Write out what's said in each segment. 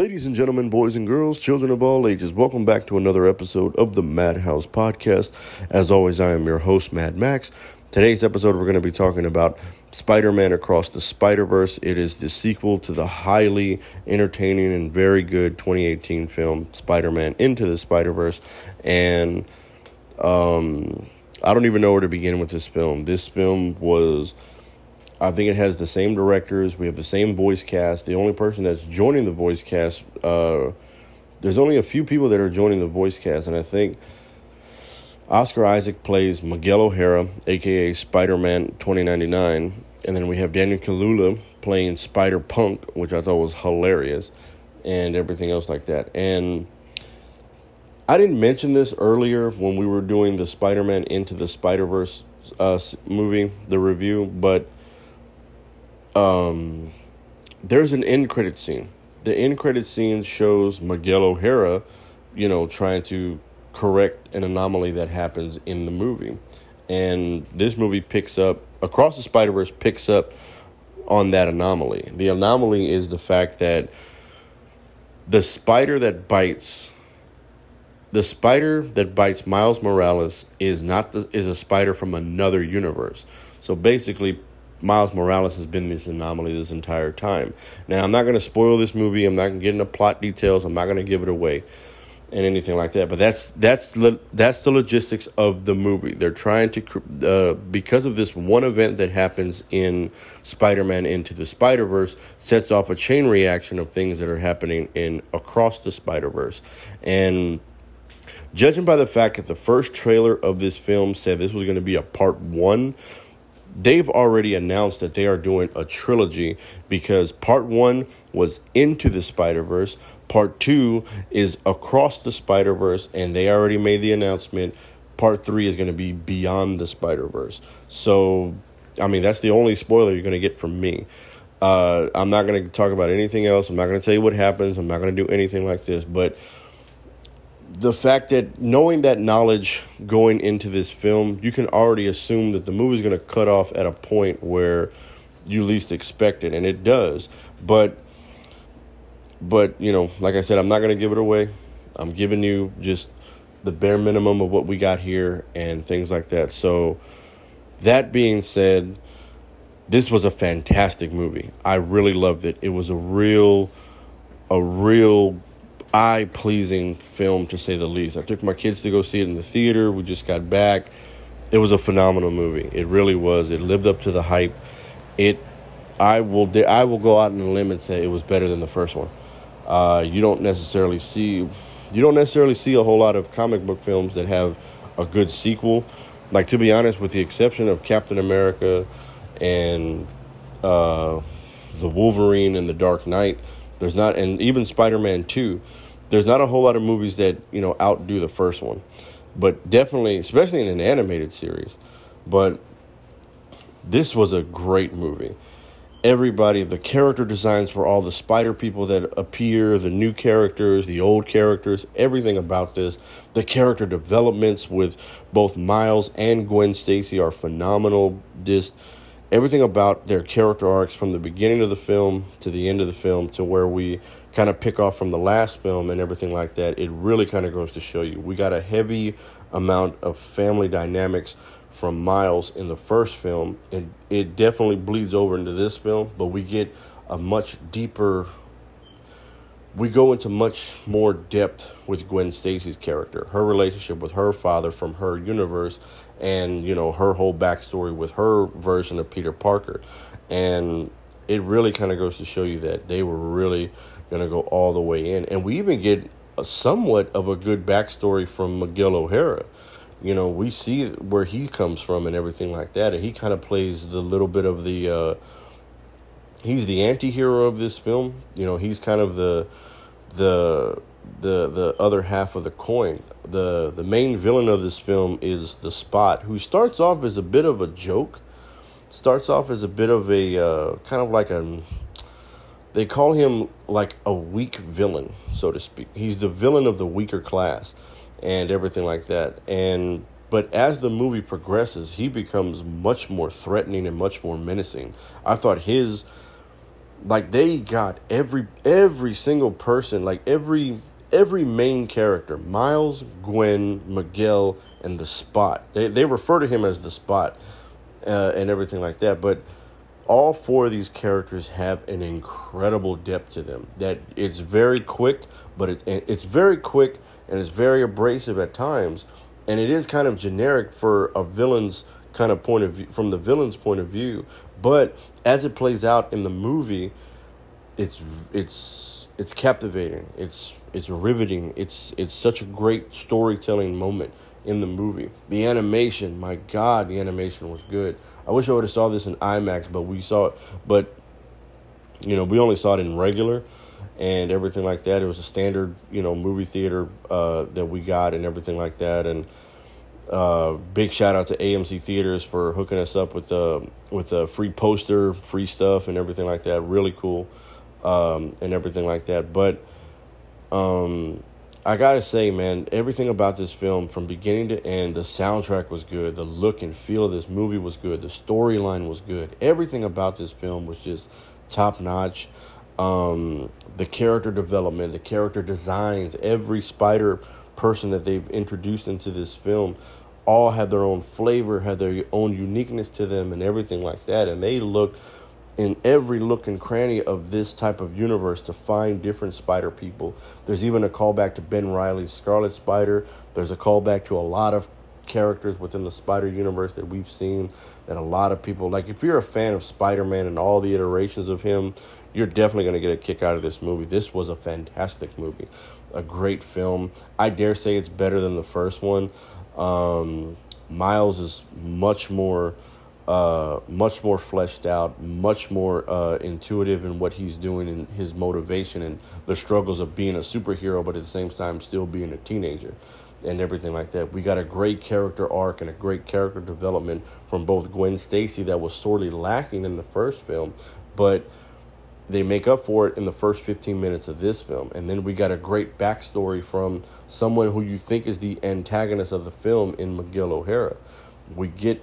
Ladies and gentlemen, boys and girls, children of all ages, welcome back to another episode of the Madhouse Podcast. As always, I am your host, Mad Max. Today's episode, we're going to be talking about Spider Man Across the Spider Verse. It is the sequel to the highly entertaining and very good 2018 film, Spider Man Into the Spider Verse. And um, I don't even know where to begin with this film. This film was I think it has the same directors. We have the same voice cast. The only person that's joining the voice cast, uh, there's only a few people that are joining the voice cast, and I think Oscar Isaac plays Miguel O'Hara, aka Spider Man 2099, and then we have Daniel Kaluuya playing Spider Punk, which I thought was hilarious, and everything else like that. And I didn't mention this earlier when we were doing the Spider Man Into the Spider Verse uh, movie, the review, but um, there's an end credit scene. The end credit scene shows Miguel O'Hara, you know, trying to correct an anomaly that happens in the movie. And this movie picks up, Across the Spider Verse picks up on that anomaly. The anomaly is the fact that the spider that bites the spider that bites Miles Morales is not the, is a spider from another universe. So basically Miles Morales has been this anomaly this entire time. Now, I'm not going to spoil this movie. I'm not going to get into plot details. I'm not going to give it away and anything like that. But that's that's that's the logistics of the movie. They're trying to uh, because of this one event that happens in Spider-Man into the Spider-Verse sets off a chain reaction of things that are happening in across the Spider-Verse. And judging by the fact that the first trailer of this film said this was going to be a part 1 they've already announced that they are doing a trilogy because part one was into the Spider Verse, part two is across the Spider Verse, and they already made the announcement. Part three is going to be beyond the Spider Verse. So, I mean, that's the only spoiler you're going to get from me. Uh, I'm not going to talk about anything else. I'm not going to tell you what happens. I'm not going to do anything like this. But the fact that knowing that knowledge going into this film, you can already assume that the movie's going to cut off at a point where you least expect it, and it does. But, but you know, like I said, I'm not going to give it away. I'm giving you just the bare minimum of what we got here and things like that. So, that being said, this was a fantastic movie. I really loved it. It was a real, a real eye pleasing film to say the least. I took my kids to go see it in the theater. We just got back. It was a phenomenal movie. It really was. It lived up to the hype. It I will I will go out on a limb and say it was better than the first one. Uh, you don't necessarily see you don't necessarily see a whole lot of comic book films that have a good sequel. Like to be honest, with the exception of Captain America and uh, the Wolverine and the Dark Knight, there's not, and even Spider Man 2, there's not a whole lot of movies that, you know, outdo the first one. But definitely, especially in an animated series. But this was a great movie. Everybody, the character designs for all the spider people that appear, the new characters, the old characters, everything about this. The character developments with both Miles and Gwen Stacy are phenomenal. This everything about their character arcs from the beginning of the film to the end of the film to where we kind of pick off from the last film and everything like that it really kind of goes to show you. We got a heavy amount of family dynamics from miles in the first film and it definitely bleeds over into this film but we get a much deeper we go into much more depth with Gwen Stacy's character, her relationship with her father from her universe, and you know her whole backstory with her version of Peter Parker, and it really kind of goes to show you that they were really going to go all the way in, and we even get a somewhat of a good backstory from Miguel O'Hara. You know, we see where he comes from and everything like that, and he kind of plays the little bit of the. Uh, he's the anti-hero of this film. You know, he's kind of the the the the other half of the coin. The the main villain of this film is the Spot, who starts off as a bit of a joke. Starts off as a bit of a uh, kind of like a they call him like a weak villain, so to speak. He's the villain of the weaker class and everything like that. And but as the movie progresses, he becomes much more threatening and much more menacing. I thought his like they got every every single person, like every every main character, Miles, Gwen, Miguel, and the Spot. They they refer to him as the Spot, uh, and everything like that. But all four of these characters have an incredible depth to them. That it's very quick, but it's it's very quick and it's very abrasive at times, and it is kind of generic for a villain's kind of point of view from the villain's point of view. But as it plays out in the movie, it's it's it's captivating. It's it's riveting. It's it's such a great storytelling moment in the movie. The animation, my God, the animation was good. I wish I would have saw this in IMAX, but we saw it. But you know, we only saw it in regular and everything like that. It was a standard, you know, movie theater uh, that we got and everything like that. And uh, big shout out to AMC Theaters for hooking us up with the with a free poster, free stuff, and everything like that. Really cool, um, and everything like that. But um, I gotta say, man, everything about this film from beginning to end, the soundtrack was good, the look and feel of this movie was good, the storyline was good. Everything about this film was just top notch. Um, the character development, the character designs, every spider person that they've introduced into this film all had their own flavor, had their own uniqueness to them, and everything like that. And they looked in every look and cranny of this type of universe to find different spider people. There's even a callback to Ben Reilly's Scarlet Spider. There's a callback to a lot of characters within the Spider universe that we've seen that a lot of people like. If you're a fan of Spider Man and all the iterations of him, you're definitely going to get a kick out of this movie. This was a fantastic movie, a great film. I dare say it's better than the first one. Um, Miles is much more, uh, much more fleshed out, much more uh, intuitive in what he's doing and his motivation and the struggles of being a superhero, but at the same time still being a teenager and everything like that. We got a great character arc and a great character development from both Gwen Stacy that was sorely lacking in the first film, but they make up for it in the first 15 minutes of this film. And then we got a great backstory from someone who you think is the antagonist of the film in Miguel O'Hara. We get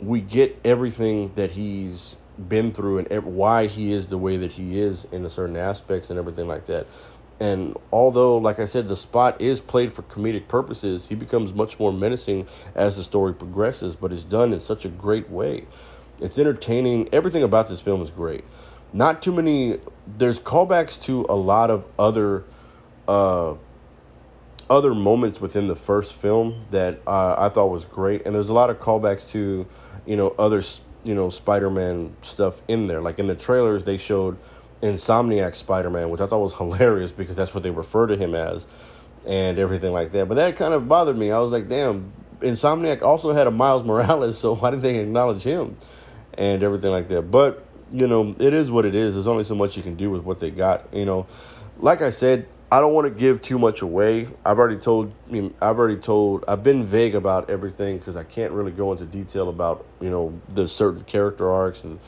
we get everything that he's been through and why he is the way that he is in certain aspects and everything like that. And although, like I said, the spot is played for comedic purposes, he becomes much more menacing as the story progresses, but it's done in such a great way. It's entertaining. Everything about this film is great not too many there's callbacks to a lot of other uh, other moments within the first film that uh, I thought was great, and there's a lot of callbacks to you know other you know Spider-Man stuff in there. Like in the trailers, they showed Insomniac Spider-Man, which I thought was hilarious because that's what they refer to him as, and everything like that. But that kind of bothered me. I was like, damn, Insomniac also had a Miles Morales, so why didn't they acknowledge him and everything like that? But you know, it is what it is. There's only so much you can do with what they got. You know, like I said, I don't want to give too much away. I've already told. I mean, I've already told. I've been vague about everything because I can't really go into detail about you know the certain character arcs and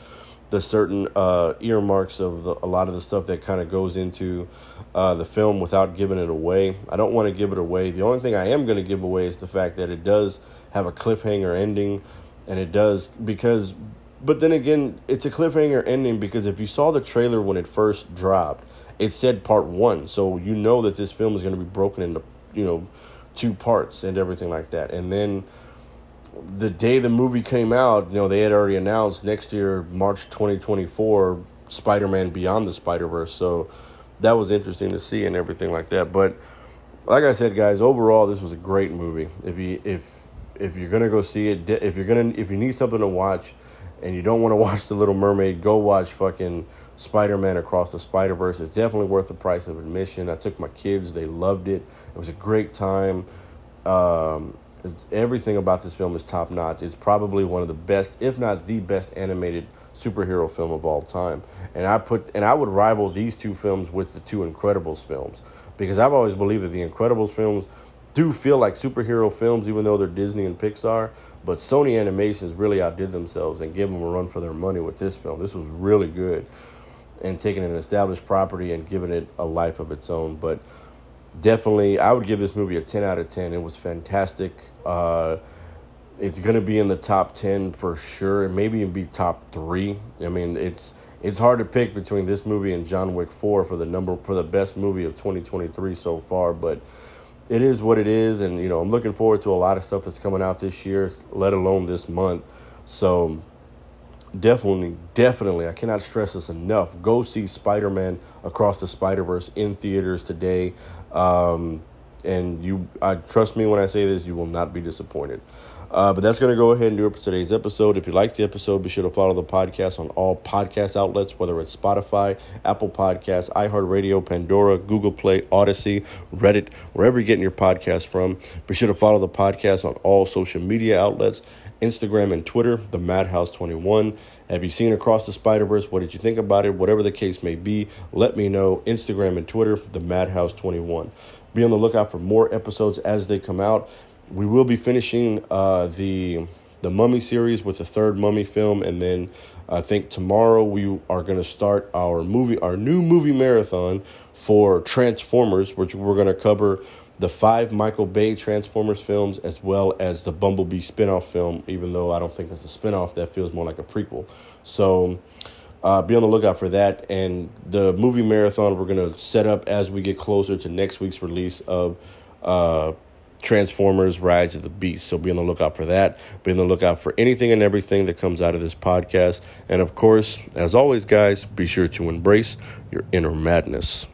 the certain uh, earmarks of the, a lot of the stuff that kind of goes into uh, the film without giving it away. I don't want to give it away. The only thing I am going to give away is the fact that it does have a cliffhanger ending, and it does because but then again, it's a cliffhanger ending because if you saw the trailer when it first dropped, it said part one. So you know that this film is going to be broken into, you know, two parts and everything like that. And then the day the movie came out, you know, they had already announced next year, March 2024, Spider Man Beyond the Spider Verse. So that was interesting to see and everything like that. But like I said, guys, overall, this was a great movie. If you, if, if you're gonna go see it, if you're gonna, if you need something to watch, and you don't want to watch The Little Mermaid, go watch fucking Spider Man Across the Spider Verse. It's definitely worth the price of admission. I took my kids, they loved it. It was a great time. Um, everything about this film is top notch. It's probably one of the best, if not the best, animated superhero film of all time. And I put and I would rival these two films with the two Incredibles films because I've always believed that the Incredibles films do feel like superhero films, even though they're Disney and Pixar. But Sony Animations really outdid themselves and gave them a run for their money with this film. This was really good, and taking an established property and giving it a life of its own. But definitely, I would give this movie a ten out of ten. It was fantastic. Uh, it's going to be in the top ten for sure, and maybe even be top three. I mean, it's it's hard to pick between this movie and John Wick 4 for the number for the best movie of 2023 so far, but it is what it is and you know, I'm looking forward to a lot of stuff that's coming out this year, let alone this month. So definitely definitely I cannot stress this enough. Go see Spider-Man Across the Spider-Verse in theaters today. Um, and you I trust me when I say this, you will not be disappointed. Uh, but that's going to go ahead and do it for today's episode. If you like the episode, be sure to follow the podcast on all podcast outlets, whether it's Spotify, Apple Podcasts, iHeartRadio, Pandora, Google Play, Odyssey, Reddit, wherever you're getting your podcast from. Be sure to follow the podcast on all social media outlets Instagram and Twitter, the Madhouse21. Have you seen Across the Spider Verse? What did you think about it? Whatever the case may be, let me know. Instagram and Twitter, the Madhouse21. Be on the lookout for more episodes as they come out we will be finishing uh, the the Mummy series with the third Mummy film, and then I think tomorrow we are going to start our movie, our new movie marathon for Transformers, which we're going to cover the five Michael Bay Transformers films as well as the Bumblebee spinoff film. Even though I don't think it's a spinoff, that feels more like a prequel. So. Uh, be on the lookout for that. And the movie marathon we're going to set up as we get closer to next week's release of uh, Transformers Rise of the Beast. So be on the lookout for that. Be on the lookout for anything and everything that comes out of this podcast. And of course, as always, guys, be sure to embrace your inner madness.